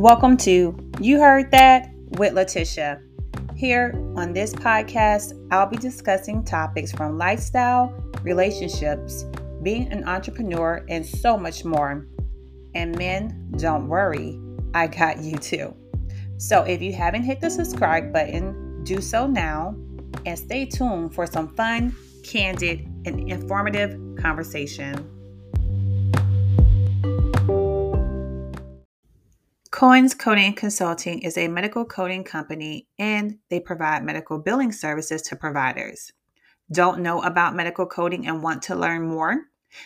Welcome to You Heard That with Letitia. Here on this podcast, I'll be discussing topics from lifestyle, relationships, being an entrepreneur, and so much more. And men, don't worry, I got you too. So if you haven't hit the subscribe button, do so now and stay tuned for some fun, candid, and informative conversation. Coins Coding Consulting is a medical coding company and they provide medical billing services to providers. Don't know about medical coding and want to learn more?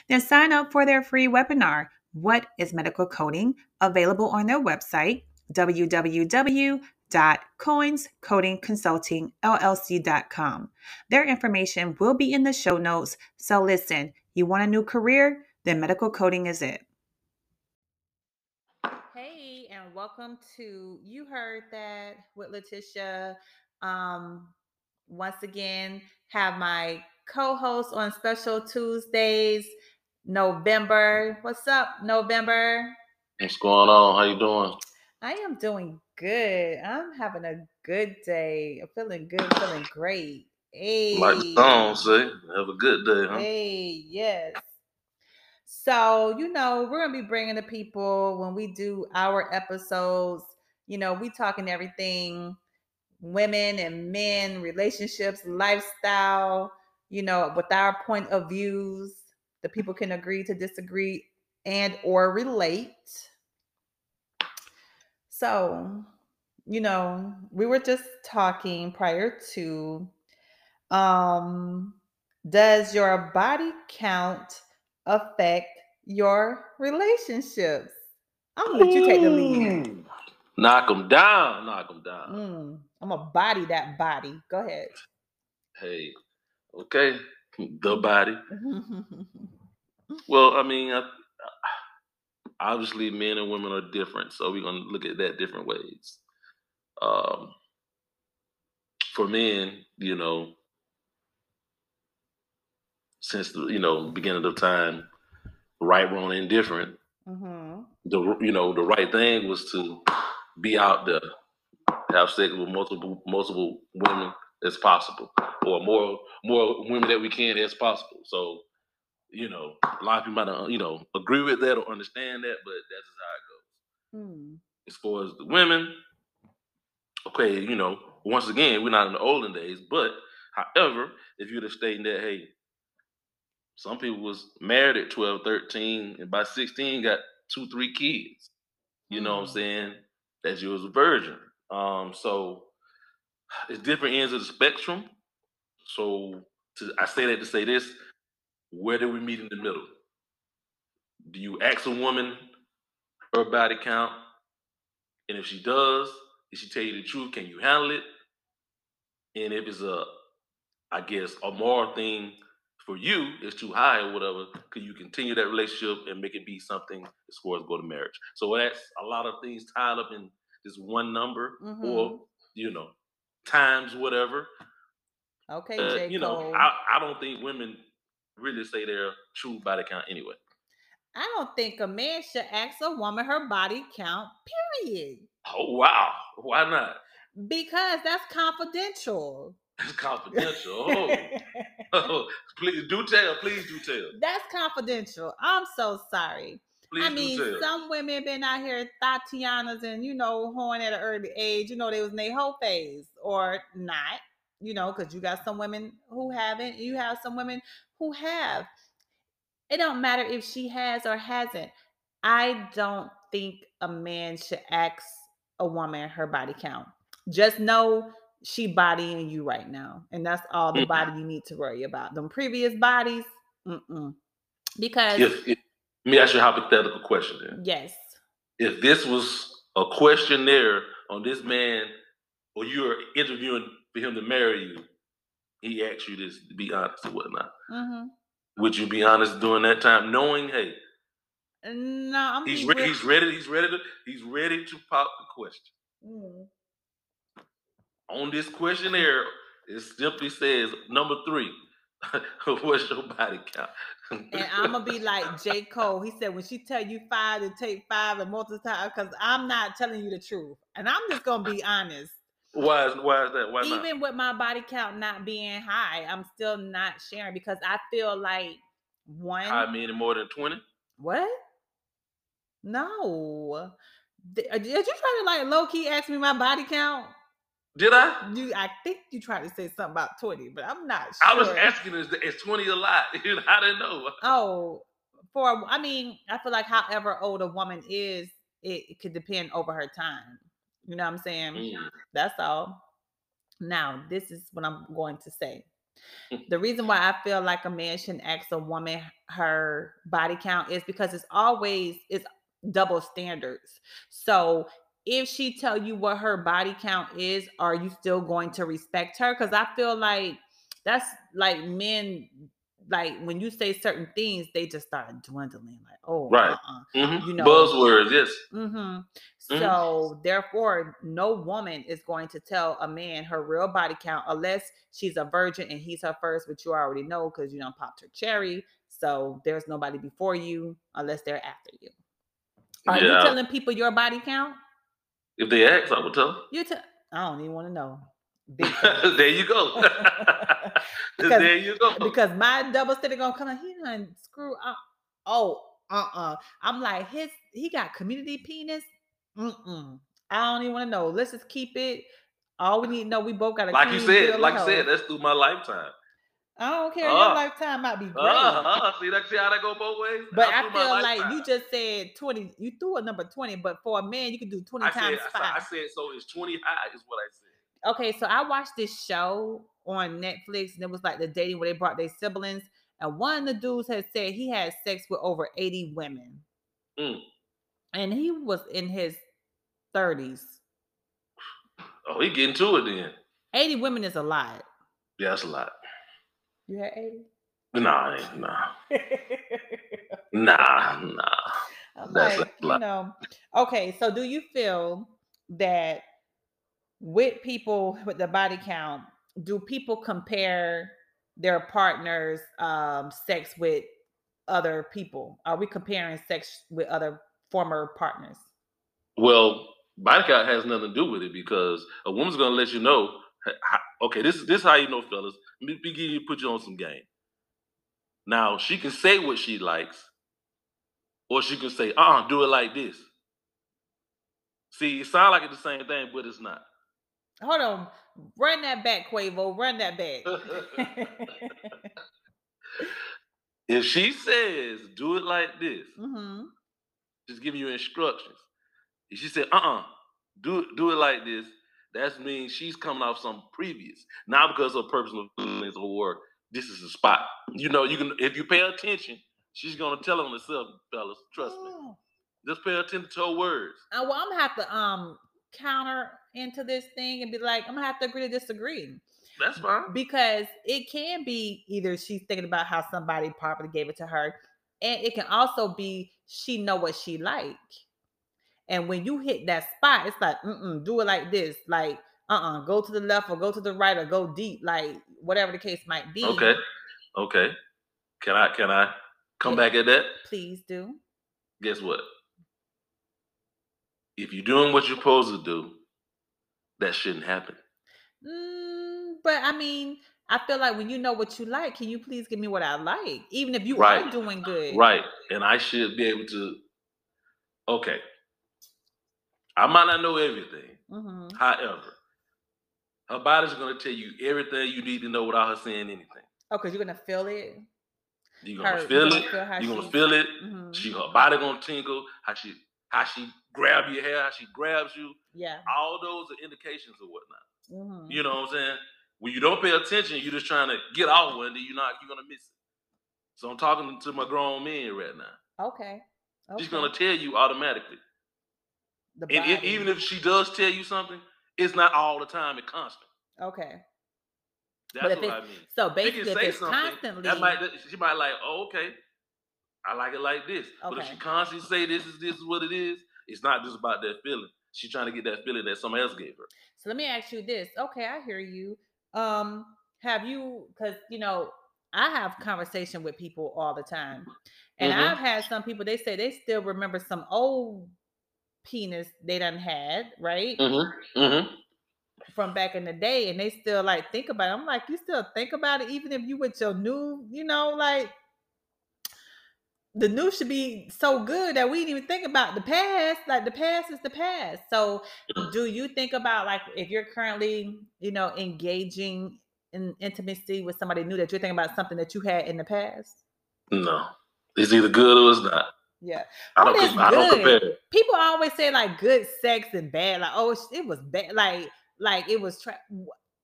Then sign up for their free webinar, What is Medical Coding? available on their website, www.coinscodingconsultingllc.com. Their information will be in the show notes. So listen, you want a new career? Then medical coding is it. Hey, and welcome to You Heard That with Letitia. Um, once again, have my co-host on special Tuesdays, November. What's up, November? What's going on? How you doing? I am doing good. I'm having a good day. I'm feeling good, feeling great. Hey. Like the song say, have a good day, huh? Hey, yes. So, you know, we're going to be bringing the people when we do our episodes, you know, we talking everything women and men, relationships, lifestyle, you know, with our point of views. The people can agree to disagree and or relate. So, you know, we were just talking prior to um does your body count affect your relationships? I'm gonna let you take the lead. Knock them down, knock them down. Mm, I'm gonna body that body. Go ahead. Hey, okay, the body. Well, I mean, I, obviously, men and women are different, so we're gonna look at that different ways. Um, for men, you know, since the you know beginning of time, right, wrong, indifferent, hmm the you know the right thing was to be out there, have sex with multiple multiple women as possible, or more more women that we can as possible. So, you know, a lot of people might not, you know agree with that or understand that, but that's just how it goes. Mm. As far as the women, okay, you know, once again, we're not in the olden days, but however, if you'd have stated that, hey, some people was married at 12, 13, and by 16 got two, three kids. You know what I'm Mm. saying? That you was a virgin. Um, so it's different ends of the spectrum. So to, I say that to say this: Where do we meet in the middle? Do you ask a woman her body count, and if she does, if she tell you the truth, can you handle it? And if it's a, I guess, a moral thing for you, it's too high or whatever, could you continue that relationship and make it be something as far as go to marriage? So that's a lot of things tied up in this one number, or Mhm. you know, times whatever. Okay, Uh, J. you know, Cole. I, I don't think women really say their true body count anyway. I don't think a man should ask a woman her body count, period. Oh wow, why not? Because that's confidential. It's confidential. Oh, oh, please do tell. Please do tell. that's confidential. I'm so sorry. Please I mean, tell. some women been out here Tatianas and you know, horn at an early age. You know, they was in their whole phase or not. You know, because you got some women who haven't. You have some women who have. It don't matter if she has or hasn't. I don't think a man should ask a woman her body count. Just know she bodying you right now, and that's all the Mhm. body you need to worry about. Them previous bodies, mm-mm. because if, if let me ask you a hypothetical question then. yes, If this was a questionnaire on this man, or you're interviewing for him to marry you, he asked you this to be honest or whatnot. hmm Would you be honest during that time, knowing, hey, no, I'm he's re- he's ready, he's ready to he's ready to pop the question. Mm. On this questionnaire, it simply says number three, what's your body count? and I'm gonna be like J. Cole. He said, when she tell you five to take five and multiply, because I'm not telling you the truth, and I'm just gonna be honest. Why is why is that? Why Even not? with my body count not being high, I'm still not sharing because I feel like one. How many more than twenty? What? No. Did, did you try to like low key ask me my body count? Did I? You, I think you tried to say something about twenty, but I'm not sure. I was asking, is, is twenty a lot? I didn't know. Oh, for I mean, I feel like however old a woman is, it, it could depend over her time. You know what I'm saying? Mm. That's all. Now, this is what I'm going to say. the reason why I feel like a man shouldn't ask a woman her body count is because it's always it's double standards. So if she tell you what her body count is, are you still going to respect her? Because I feel like that's like men like when you say certain things, they just start dwindling. Like, oh, Right. uh-uh. Mhm. You know- Buzzwords, yes. hmm Mhm. So therefore, no woman is going to tell a man her real body count unless she's a virgin and he's her first, which you already know because you don't popped her cherry. So there's nobody before you unless they're after you. Are you telling people your body count? If they ask, I would tell them. You tell. I don't even want to know. There you go. Because- there you go. because my double standard gonna come. out, He done screw up. Oh, uh, uh I'm like his. He got community penis. Mm-mm. I don't even want to know. Let's just keep it. All we need to know, we both got a like you said, like you said, that's through my lifetime. I don't care. Uh, Your lifetime might be great, Uh, see that see how that go both ways? but That's I feel like lifetime. you just said twenty. You threw a number twenty, but for a man, you can do twenty I times said, I, five. said- I said so it's 20 high is what I said. okay, so I watched this show on Netflix, and it was like the dating where they brought their siblings, and one of the dudes had said he had sex with over eighty women, Mm. and he was in his thirties. Oh, he getting to it then. Eighty women is a lot. Yeah, that's a lot. You had eighty. Nah, I ain't- nah, nah, nah. I'm That's like, you know. Okay, so do you feel that with people with the body count, do people compare their partner's um, sex with other people? Are we comparing sex with other former partners? Well, body count has nothing to do with it because a woman's gonna let you know. Okay, this is this is how you know, fellas. Let me begin you put you on some game. Now she can say what she likes, or she can say, "Uh, do it like this." See, it sounds like it's the same thing, but it's not. Hold on, run that back, Quavo. Run that back. if she says, "Do it like this," hmm just giving you instructions. If she said, "Uh-uh, do it, do it like this," that means she's coming off some previous, not because of personal feelings or this is a spot. You know, you can if you pay attention, she's gonna tell on herself, fellas. Trust me. Oh. Just pay attention to her words. Uh, well, I'm gonna have to um counter into this thing and be like, I'm gonna have to agree to disagree. That's fine. because it can be either she's thinking about how somebody probably gave it to her and it can also be she know what she like and when you hit that spot it's like mm do it like this like uh-uh go to the left or go to the right or go deep like whatever the case might be Okay. Okay. Can I can I come back at that? please do Guess what? If you're doing what you're supposed to do, that shouldn't happen. mm, but i mean i feel like when you know what you like can you please give me what i like even if you are doing good Right. And I should be able to okay. I might not know everything. hmm However, her body's gonna tell you everything you need to know without her saying anything. okay you're gonna feel it You're gonna Her- feel you're it. gonna feel You're gonna feel it. Mhm. She her body gonna tingle, how she how she grab your hair, how she grabs you. yeah All those are indications of whatnot. Mhm. You know what I'm saying? When you don't pay attention, you're just trying to get off one, then you're not you're gonna miss it. So I'm talking to my grown men right now. Okay. She's gonna tell you automatically. The And body. even if she does tell you something, it's not all the time and constant. okay. That's what I mean. So basically, if it's constantly, that might she might like, oh, okay, I like it like this. But if she constantly say this is this is what it is, it's not just about that feeling. She's trying to get that feeling that someone else gave her. so let me ask you this. Okay, I hear you. Um, have you? Because you know, I have conversation with people all the time. And Mhm. I've had some people, they say they still remember some old penis they done had, right? Mm-hmm. Mm-hmm. From back in the day. And they still like think about it. I'm like, you still think about it, even if you with your new, you know, like the new should be so good that we didn't even think about the past. Like the past is the past. So do you think about like if you're currently, you know, engaging in intimacy with somebody new that you're thinking about something that you had in the past? No. It's either good or it's not. Yeah. I don't com- I don't compare. People always say like good sex and bad. Like, oh, it was bad. Like, like it was tra-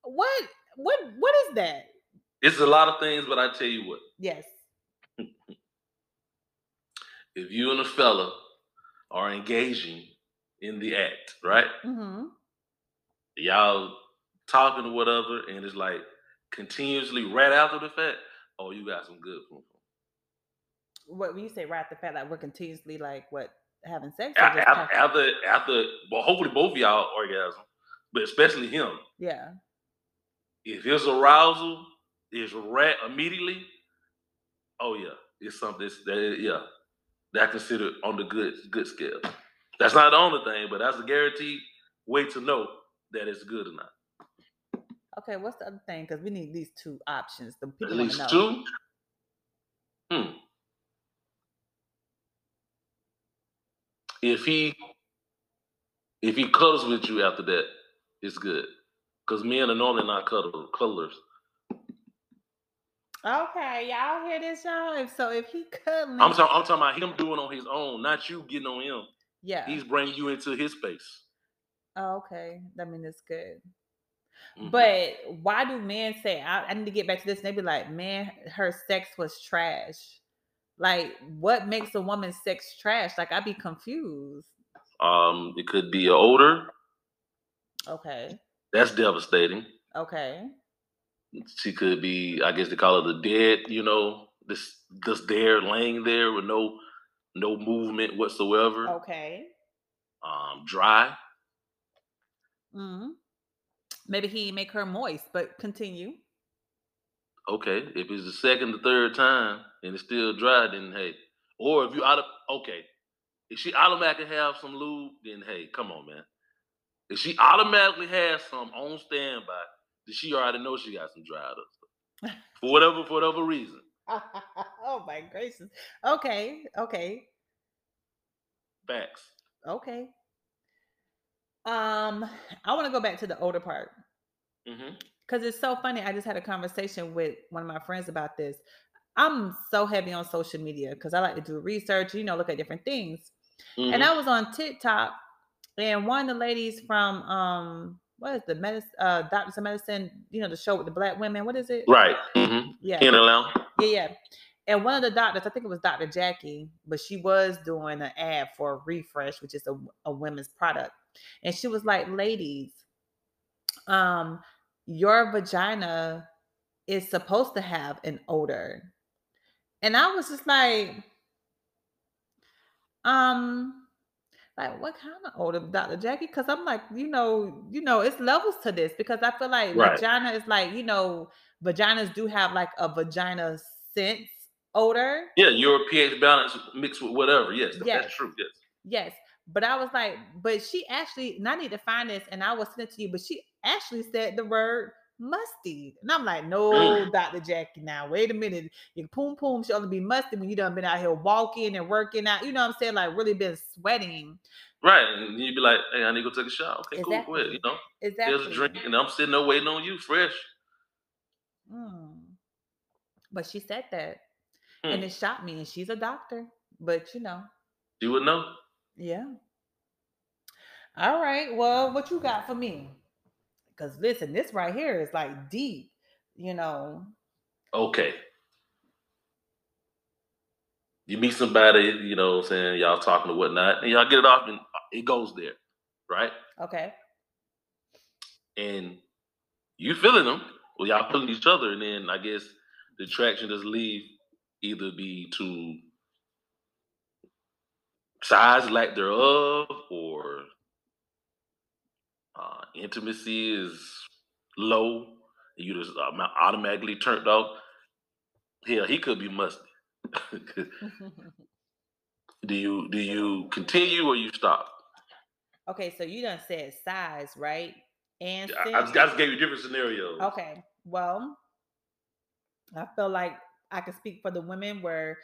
what what what is that? It's a lot of things, but I tell you what, Yes. if you and a fella are engaging in the act, right? Mm-hmm. Y'all talking or whatever, and it's like continuously right after the fact, oh, you got some good food. What when you say right the fact like we're continuously like what having sex? A- or just After, after, after, well, hopefully both of y'all orgasm, but especially him. Yeah. If his arousal is right immediately, oh yeah, it's something that's, that yeah, that considered on the good good scale. That's not the only thing, but that's a guaranteed way to know that it's good or not. Okay, what's the other thing? Because we need these two options. The At people want least know. two. Hmm. If he if he cuddles with you after that, it's good. Because men are normally not cuddle cuddlers. Okay, y'all hear this, y'all? If so, if he cuddling, I'm talking I'm talking about him doing on his own, not you getting on him. yeah. He's bringing you into his space. Oh, okay, I mean it's good. Mhm. But why do men say I, I need to get back to this? And they be like, man, her sex was trash. Like, what makes a woman's sex trash? Like, I'd be confused. um, it could be an odor. Okay, That's devastating. okay, She could be, I guess they call it the dead, you know, this just there laying there with no no movement whatsoever. okay. Um, dry. hmm Maybe he make her moist, but continue. Okay. If it's the second or third time and it's still dry, then hey. Or if you out of okay. If she automatically have some lube, then hey, come on, man. If she automatically has some on standby, then she already know she got some dried up stuff. For whatever, for whatever reason. oh my gracious. Okay, okay, Facts. okay. Um, I want to go back to the older part. Mm-hmm. Because it's so funny. I just had a conversation with one of my friends about this. I'm so heavy on social media because I like to do research, you know, look at different things. Mm-hmm. And I was on TikTok, and one of the ladies from um, what is the medicine, uh, Doctors of Medicine, you know, the show with the black women. What is it? right. Mm-hmm. Yeah, out. yeah, yeah. And one of the doctors, I think it was Dr. Jackie, but she was doing an ad for a RepHresh, which is a, a women's product. And she was like, ladies, um, your vagina is supposed to have an odor. And I was just like, um, like what kind of odor, Dr. Jackie? Because I'm like, you know, you know, it's levels to this because I feel like Right. vagina is like, you know, vaginas do have like a vagina sense odor. Yeah, your pH balance mixed with whatever. Yes, Yes. that's true. Yes. Yes. But I was like, but she actually, and I need to find this and I will send it to you, but she actually said the word musty. And I'm like, no, Mm. Dr. Jackie, now wait a minute. Your poom poom should only be musty when you done been out here walking and working out. You know what I'm saying? Like really been sweating. Right. And you'd be like, hey, I need to go take a shower. Okay, cool. Go ahead. Exactly. You know, Exactly. there's a drink, and I'm sitting there waiting on you, fresh. Mm. But she said that. Hmm. And it shocked me. And she's a doctor. But you know, She would know. Yeah. All right. Well, what you got for me? Because listen, this right here is like deep, you know. Okay. You meet somebody, you know what I'm saying, y'all talking or whatnot, and y'all get it off and uh, it goes there, right? Okay. And you feeling them, well, y'all feeling each other, and then I guess the attraction does leave either be to size lack thereof or uh, intimacy is low and you just uh, automatically turned off Yeah, he could be musty. do you do you continue or you stop? Okay, so you done said size, right? And I, I just gave you different scenarios. Okay, well, I feel like I can speak for the women where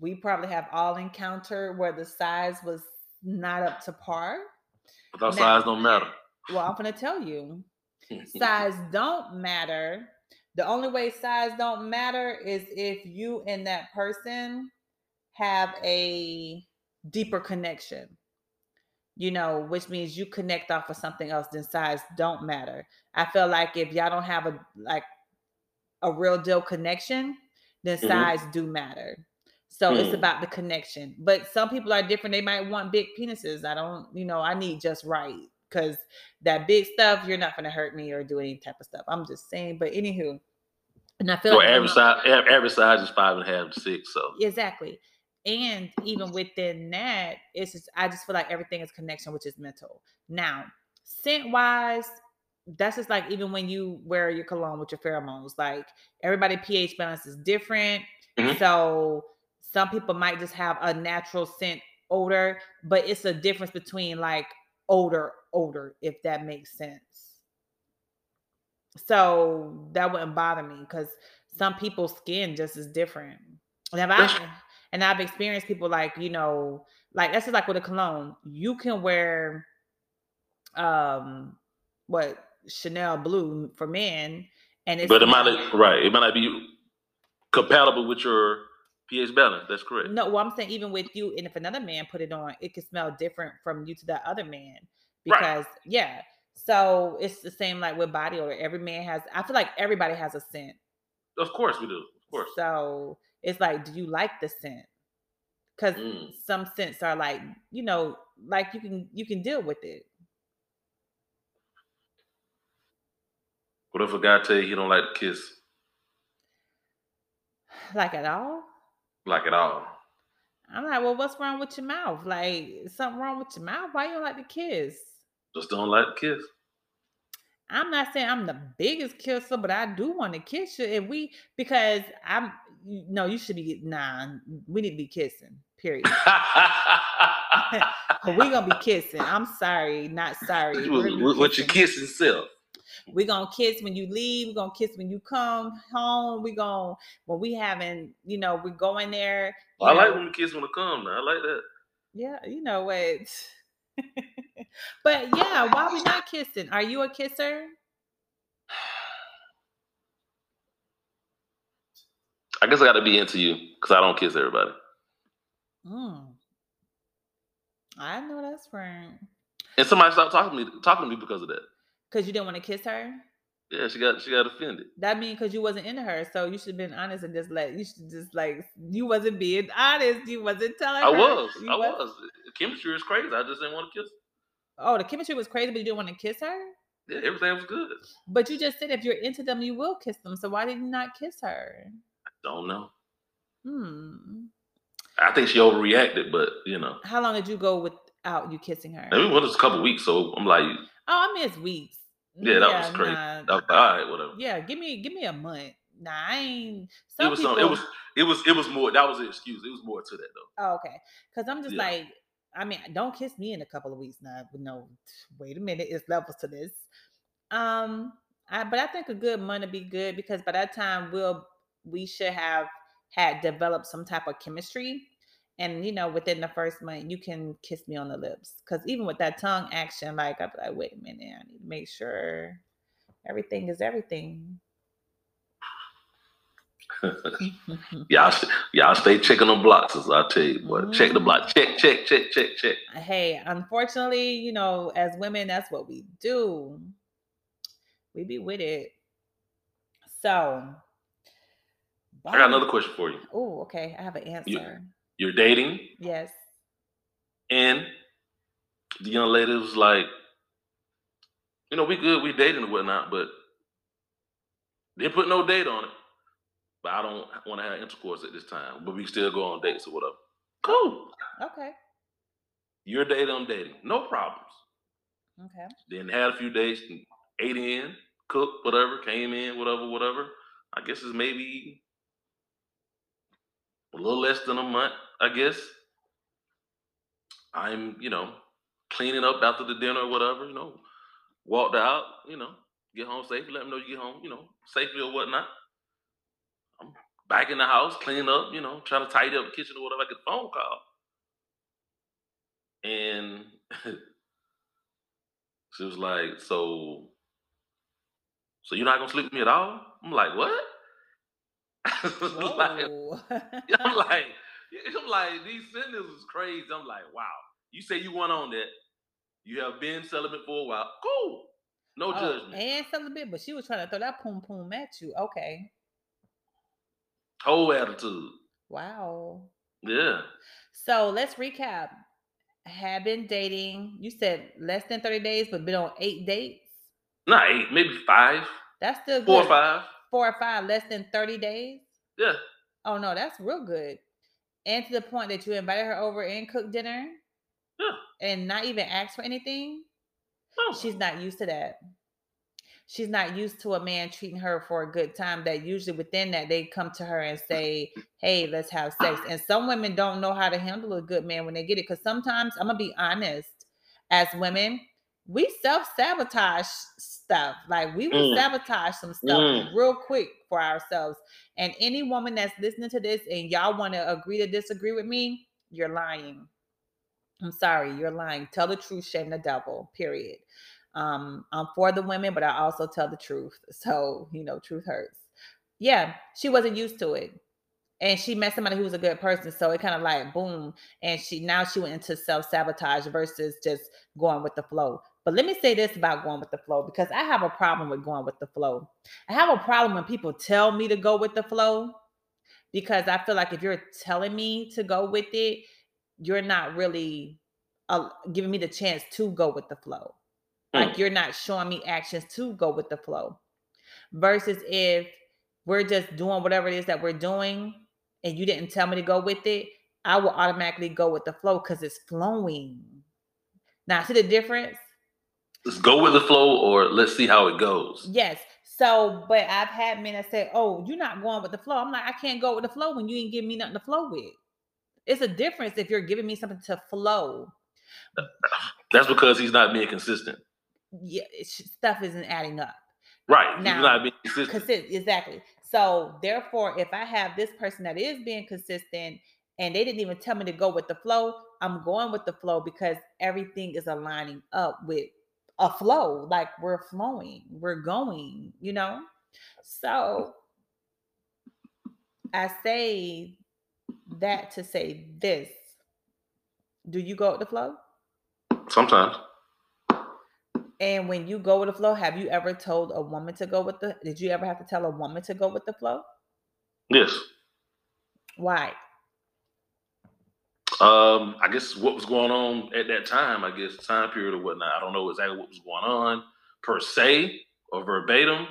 we probably have all encountered where the size was not up to par. But our size don't matter. Well, I'm gonna tell you, size don't matter. The only way size don't matter is if you and that person have a deeper connection. You know, which means you connect off of something else, then size don't matter. I feel like if y'all don't have a like a real deal connection, then mm-hmm. size do matter. So mm. it's about the connection. But some people are different. They might want big penises. I don't, you know, I need just right because that big stuff, you're not going to hurt me or do any type of stuff. I'm just saying. But anywho, and I feel so like average size, average size is five and a half to six. So exactly. And even within that, it's just I just feel like everything is connection, which is mental. Now, scent wise, that's just like even when you wear your cologne with your pheromones, like everybody pH balance is different. Mm-hmm. So some people might just have a natural scent odor, but it's a difference between like odor, odor, if that makes sense. So that wouldn't bother me because some people's skin just is different. And I and I've experienced people like, you know, like that's just like with a cologne. You can wear um what Chanel blue for men and it's but it might not, right, it might not be compatible with your pH balance. That's correct. No, well, I'm saying even with you, and if another man put it on, it could smell different from you to that other man because right. yeah. So it's the same like with body odor. Every man has. I feel like everybody has a scent. Of course we do. Of course. So it's like, do you like the scent? Because mm. some scents are like, you know, like you can you can deal with it. What if a guy tell you he don't like to kiss? Like at all? Like at all. I'm like, well, what's wrong with your mouth? Like, something wrong with your mouth? Why you don't like to kiss? Just don't like to kiss. I'm not saying I'm the biggest kisser, but I do want to kiss you. If we, because I'm, no, you should be, nah, we need to be kissing, period. we gonna be kissing. I'm sorry, not sorry. What, what you kissing self? We're gonna kiss when you leave, we're gonna kiss when you come home, we gonna when we having, you know, we go in there. I know, like when the kids wanna come now. I like that. Yeah, you know what. but yeah, why we not kissing? Are you a kisser? I guess I got to be into you because I don't kiss everybody. Mm. I know that's right. And somebody stopped talking to me, talking to me because of that. Because you didn't want to kiss her? Yeah, she got she got offended. That means because you wasn't into her, so you should have been honest and just let you should just like you wasn't being honest. You wasn't telling. I her. was. You I was. The chemistry is crazy. I just didn't want to kiss. Her. Oh, the chemistry was crazy, but you didn't want to kiss her. Yeah, everything was good. But you just said if you're into them, you will kiss them. So why did you not kiss her? I don't know. Hmm. I think she overreacted, but you know. How long did you go without you kissing her? I mean, well, it's a couple weeks, so I'm like. Oh, I miss weeks. Yeah, that yeah, was crazy. Nah, that was, all right, whatever. Yeah, give me give me a month. Nah, I ain't. Some it was people, some, it was it was it was more. That was an excuse. It was more to that though. Oh, okay. Because I'm just yeah. like, I mean, don't kiss me in a couple of weeks now. No, wait a minute. It's levels to this. Um, I but I think a good month would be good because by that time we'll we should have had developed some type of chemistry and you know within the first month you can kiss me on the lips because even with that tongue action like i'm like wait a minute i need to make sure everything is everything y'all, y'all stay checking the blocks, as I tell you, boy. Mm-hmm. Check the block. Check, check, check, check, check. Hey, unfortunately, you know, as women, that's what we do. We be with it. So, I got another question for you. Oh, okay. I have an answer. You, you're dating. Yes. And the young lady was like, you know, we good, we dating and whatnot, but didn't put no date on it. But I don't want to have intercourse at this time. But we still go on dates or whatever. Cool. Okay. You're dating, I'm dating. No problems. Okay. Then had a few days, ate in, cooked, whatever, came in, whatever, whatever. I guess it's maybe a little less than a month, I guess. I'm, you know, cleaning up after the dinner or whatever, you know, walked out, you know, get home safely, let them know you get home, you know, safely or whatnot. I'm back in the house, cleaning up, you know, trying to tidy up the kitchen or whatever. I get a phone call. And she was like, So, so you're not gonna sleep with me at all? I'm like, what? like, I'm like, I'm like, these sentences is crazy. I'm like, wow. You say you went on that. You have been celibate for a while. Cool. No oh, judgment. And celibate, but she was trying to throw that poom poom at you. Okay. Whole attitude. Wow. Yeah. So let's recap. Have been dating. You said less than 30 days, but been on eight dates. Not eight, maybe five. That's still good. Four or five. Four or five, less than 30 days. Yeah. Oh no, that's real good. And to the point that you invited her over and cooked dinner. Yeah. And not even ask for anything. Oh. She's not used to that. She's not used to a man treating her for a good time. That usually within that they come to her and say, "Hey, let's have sex." And some women don't know how to handle a good man when they get it. Because sometimes I'm gonna be honest, as women, we self sabotage stuff. Like we will mm. sabotage some stuff mm. real quick for ourselves. And any woman that's listening to this and y'all want to agree to disagree with me, you're lying. I'm sorry, you're lying. Tell the truth, shame the devil, period. Um, I'm for the women, but I also tell the truth. So, you know, truth hurts. Yeah, she wasn't used to it. And she met somebody who was a good person. So it kind of like boom. And she now she went into self-sabotage versus just going with the flow. But let me say this about going with the flow because I have a problem with going with the flow. I have a problem when people tell me to go with the flow because I feel like if you're telling me to go with it, you're not really uh, giving me the chance to go with the flow. Mm. Like you're not showing me actions to go with the flow. Versus if we're just doing whatever it is that we're doing and you didn't tell me to go with it, I will automatically go with the flow because it's flowing. Now, see the difference? Let's go with the flow or let's see how it goes. Yes. So, but I've had men that say, "Oh, you're not going with the flow." I'm like, I can't go with the flow when you ain't giving me nothing to flow with. It's a difference if you're giving me something to flow. That's because he's not being consistent. Yeah, stuff isn't adding up. Right. Now, he's not being consistent. Consist- exactly. So, therefore, if I have this person that is being consistent and they didn't even tell me to go with the flow, I'm going with the flow because everything is aligning up with a flow, like we're flowing, we're going, you know? So I say that to say this. Do you go with the flow? Sometimes. And when you go with the flow, have you ever told a woman to go with the did you ever have to tell a woman to go with the flow? Yes. Why? Um, I guess what was going on at that time, I guess time period or whatnot. I don't know exactly what was going on per se or verbatim,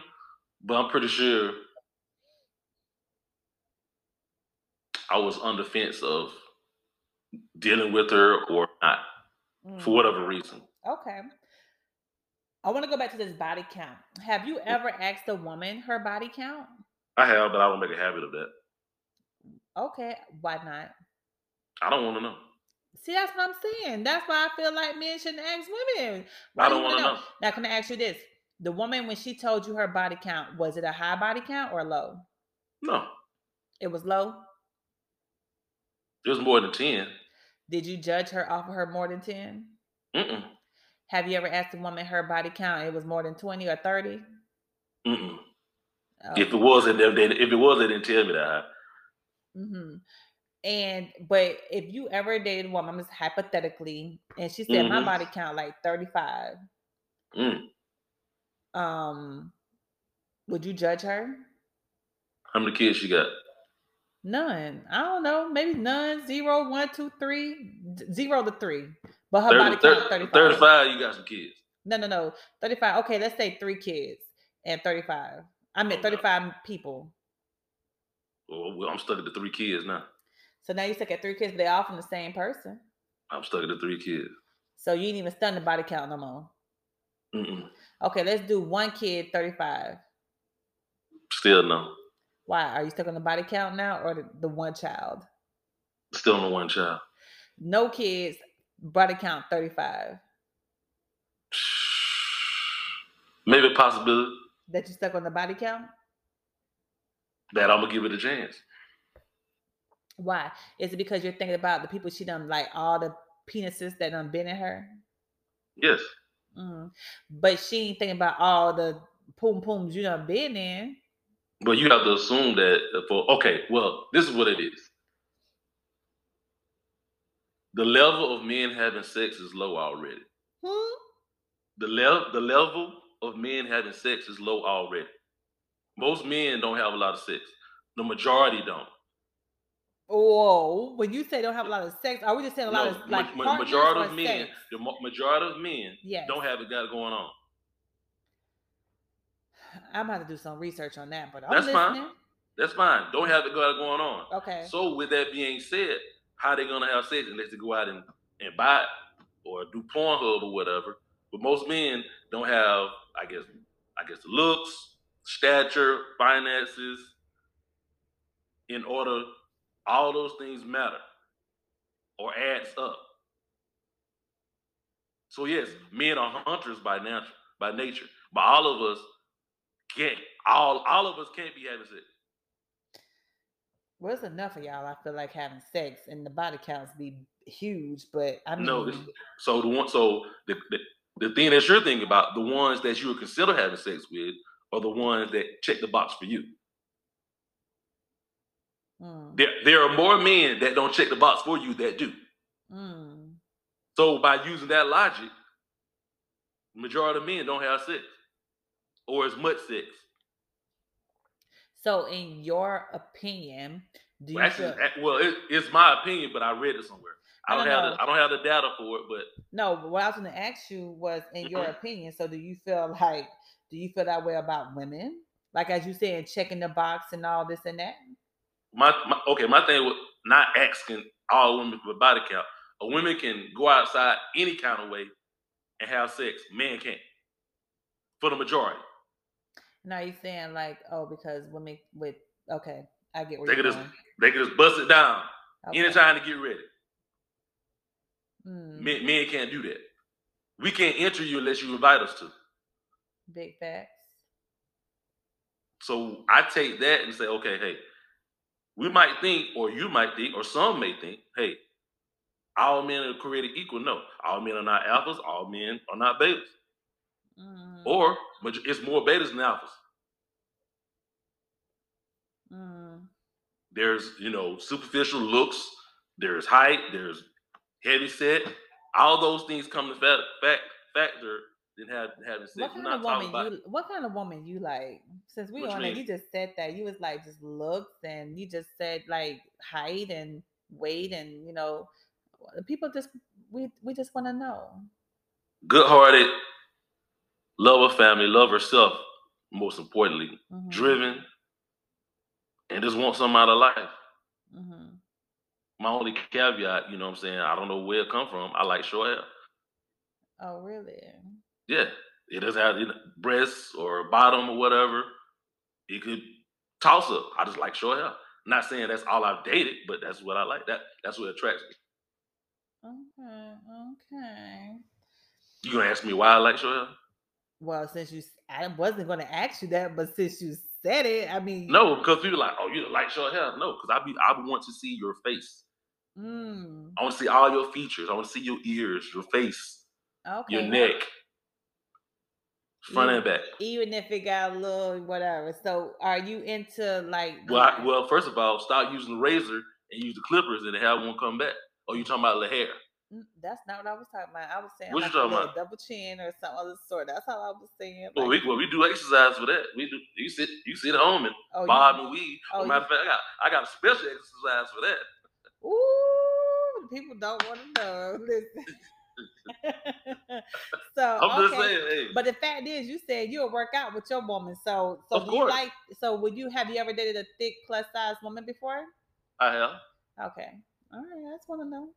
but I'm pretty sure I was on the fence of dealing with her or not mm. for whatever reason. Okay. I want to go back to this body count. Have you ever asked a woman her body count? I have, but I don't make a habit of that. Okay, why not? I don't want to know. See, that's what I'm saying. That's why I feel like men shouldn't ask women. Why I don't want to know? know. Now, can I ask you this? The woman, when she told you her body count, was it a high body count or low? No. It was low? It was more than 10. Did you judge her off of her more than 10? Mm-mm. Have you ever asked a woman her body count? It was more than 20 or 30? Mm-mm. Okay. If it was, then if it was, they didn't tell me that. Mm-hmm. And but if you ever dated a woman, just hypothetically, and she said mm-hmm. my body count like 35. Mm. Um, would you judge her? How many kids she got? None. I don't know. Maybe none. Zero, one, two, three. Zero to three. But her 30, body count 35. 35, you got some kids. No, no, no. 35. Okay, let's say three kids and 35. I mean, 35 people. Well, I'm stuck at the three kids now. So now you stuck at three kids, but they all from the same person. I'm stuck at the three kids. So you ain't even stunned the body count no more. Mm-mm. Okay, let's do one kid, 35. Still no. Why? Are you stuck on the body count now or the, the one child? Still on the one child. No kids. Body count thirty five. Maybe a possibility That you stuck on the body count. that I'm gonna give it a chance. Why? Is it because you're thinking about the people she done like all the penises that done been in her? Yes. Mm. But she ain't thinking about all the poom pooms you done been in. But you have to assume that for okay, well, this is what it is. The level of men having sex is low already. Hmm? The level the level of men having sex is low already. Most men don't have a lot of sex. The majority don't. Whoa! When you say don't have a lot of sex, are we just saying a lot of like ma- majority of men, sex? the majority of men Yes. don't have it got going on. I'm about to do some research on that, but I'm That's fine. listening. That's fine. Don't have it got going on. Okay. So with that being said, how they gonna have sex unless they go out and, and buy it or do Pornhub or whatever? But most men don't have, I guess, I guess, looks, stature, finances. In order, all those things matter or adds up. So yes, men are hunters by nature, by nature, but all of us can't. All all of us can't be having sex. well, it's enough of y'all. I feel like having sex, and the body counts be huge, but I mean, No, this, so the one, so the, the the thing that you're thinking about, the ones that you would consider having sex with, are the ones that check the box for you. Mm, There, there are more men that don't check the box for you that do. mm. So by using that logic, majority of men don't have sex or as much sex. So, in your opinion, do you Well, actually, feel, well, it, it's my opinion, but I read it somewhere. I I don't don't have know. the, I don't have the data for it, but no? But what I was going to ask you was, in your Mhm. opinion, so do you feel like, do you feel that way about women? Like as you said, checking the box and all this and that. My, my okay, my thing with not asking all women for a body count. A woman can go outside any kind of way and have sex. Men can't. For the majority. Now you saying like, oh, because women with okay, I get where They you're could just going. they could just bust it down Okay. anytime to get ready. Mm, Men, men can't do that. We can't enter you unless you invite us to. big facts. So I take that and say, okay, hey, we might think, or you might think, or some may think, hey, all men are created equal. No, all men are not alphas. All men are not betas. Mm, Or maj- it's more betas than alphas. mm, There's, you know, superficial looks. There's height. There's heavy set. All those things come to fact, fact factor in have, having sex. what kind of woman about. you? What kind of woman you like? Since we on it, you just said that you was like just looks, and you just said like height and weight, and you know, people just we we just want to know. Good-hearted, love her family, love herself. Most importantly, Mhm, driven, and just want something out of life. mhm. My only caveat, you know what I'm saying, I don't know where it come from. I like short hair. Oh, really? Yeah. It doesn't have you know, breasts or bottom or whatever. It could toss up. I just like short hair. Not saying that's all I've dated, but that's what I like. That that's what attracts me. Okay, okay. You gonna ask me why I like short hair? Well, since you, I wasn't going to ask you that, but since you said it, I mean, No, because people are like, oh, you like short hair. No, because I be I want to see your face. Mm, I want to see all your features. I want to see your ears, your face, okay. your neck, front and back. Even if it got a little whatever. So, are you into like? Well, I, well, first of all, stop using the razor and use the clippers and the hair won't come back. Oh, you talking about the hair? Mm, That's not what I was talking about. I was saying What you talking about? double chin or some other sort. That's all I was saying. Well, we well, we do exercise for that. We do. You sit you sit at home and oh, bob you, and weave. oh, matter of fact, I got I got a special exercise for that. ooh, people don't want to know. Listen. so I'm just okay. saying, hey, But the fact is, you said you'll work out with your woman. So, so Of do you like? So, would you have you ever dated a thick plus size woman before? I have. Okay, all right. I just want to know.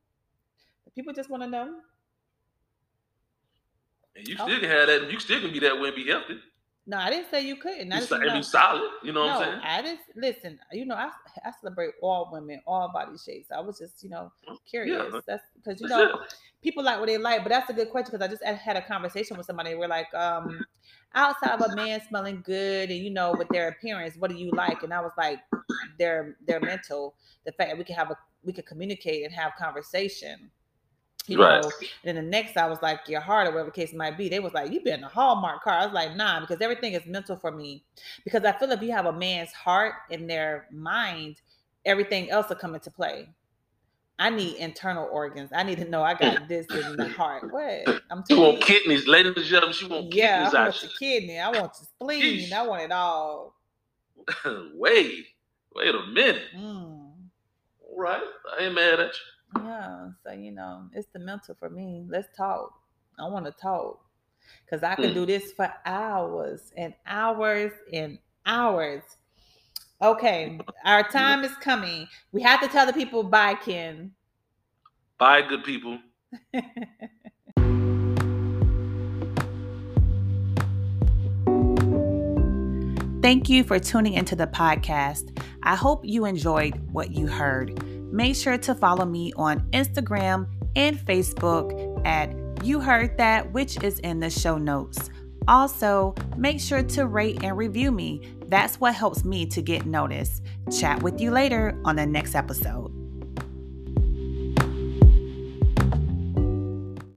People just want to know. And you still can have that. You still can be that way and be healthy. No, I didn't say you couldn't. I, It's, just, mean, no, solid. You know no, what I'm saying? I just listen. You know, I I celebrate all women, all body shapes. I was just, you know, curious. That's because you know people like what they like, but that's a good question because I just had- had a conversation with somebody. We're like, um, outside of a man smelling good and you know with their appearance, what do you like? And I was like, their their mental, the fact that we can have a we can communicate and have conversation. You Right. know, and then the next I was like, your heart or whatever the case might be. They was like, you been a Hallmark car. I was like, nah, because everything is mental for me. Because I feel if you have a man's heart in their mind, everything else will come into play. I need internal organs. I need to know I got this in the heart. What? I'm too. She want you. kidneys, ladies and gentlemen. She want Yeah, kidneys I want your kidney. I want your spleen. I want it all. wait, wait a minute. Mm. All right, I ain't mad at you. Yeah. So, you know, it's the mental for me. Let's talk. I want to talk. Because I can Mm. do this for hours and hours and hours. Okay. Our time is coming. We have to tell the people bye, Ken. Bye, good people. Thank you for tuning into the podcast. I hope you enjoyed what you heard. Make sure to follow me on Instagram and Facebook at You Heard That, which is in the show notes. Also, make sure to rate and review me. That's what helps me to get noticed. Chat with you later on the next episode.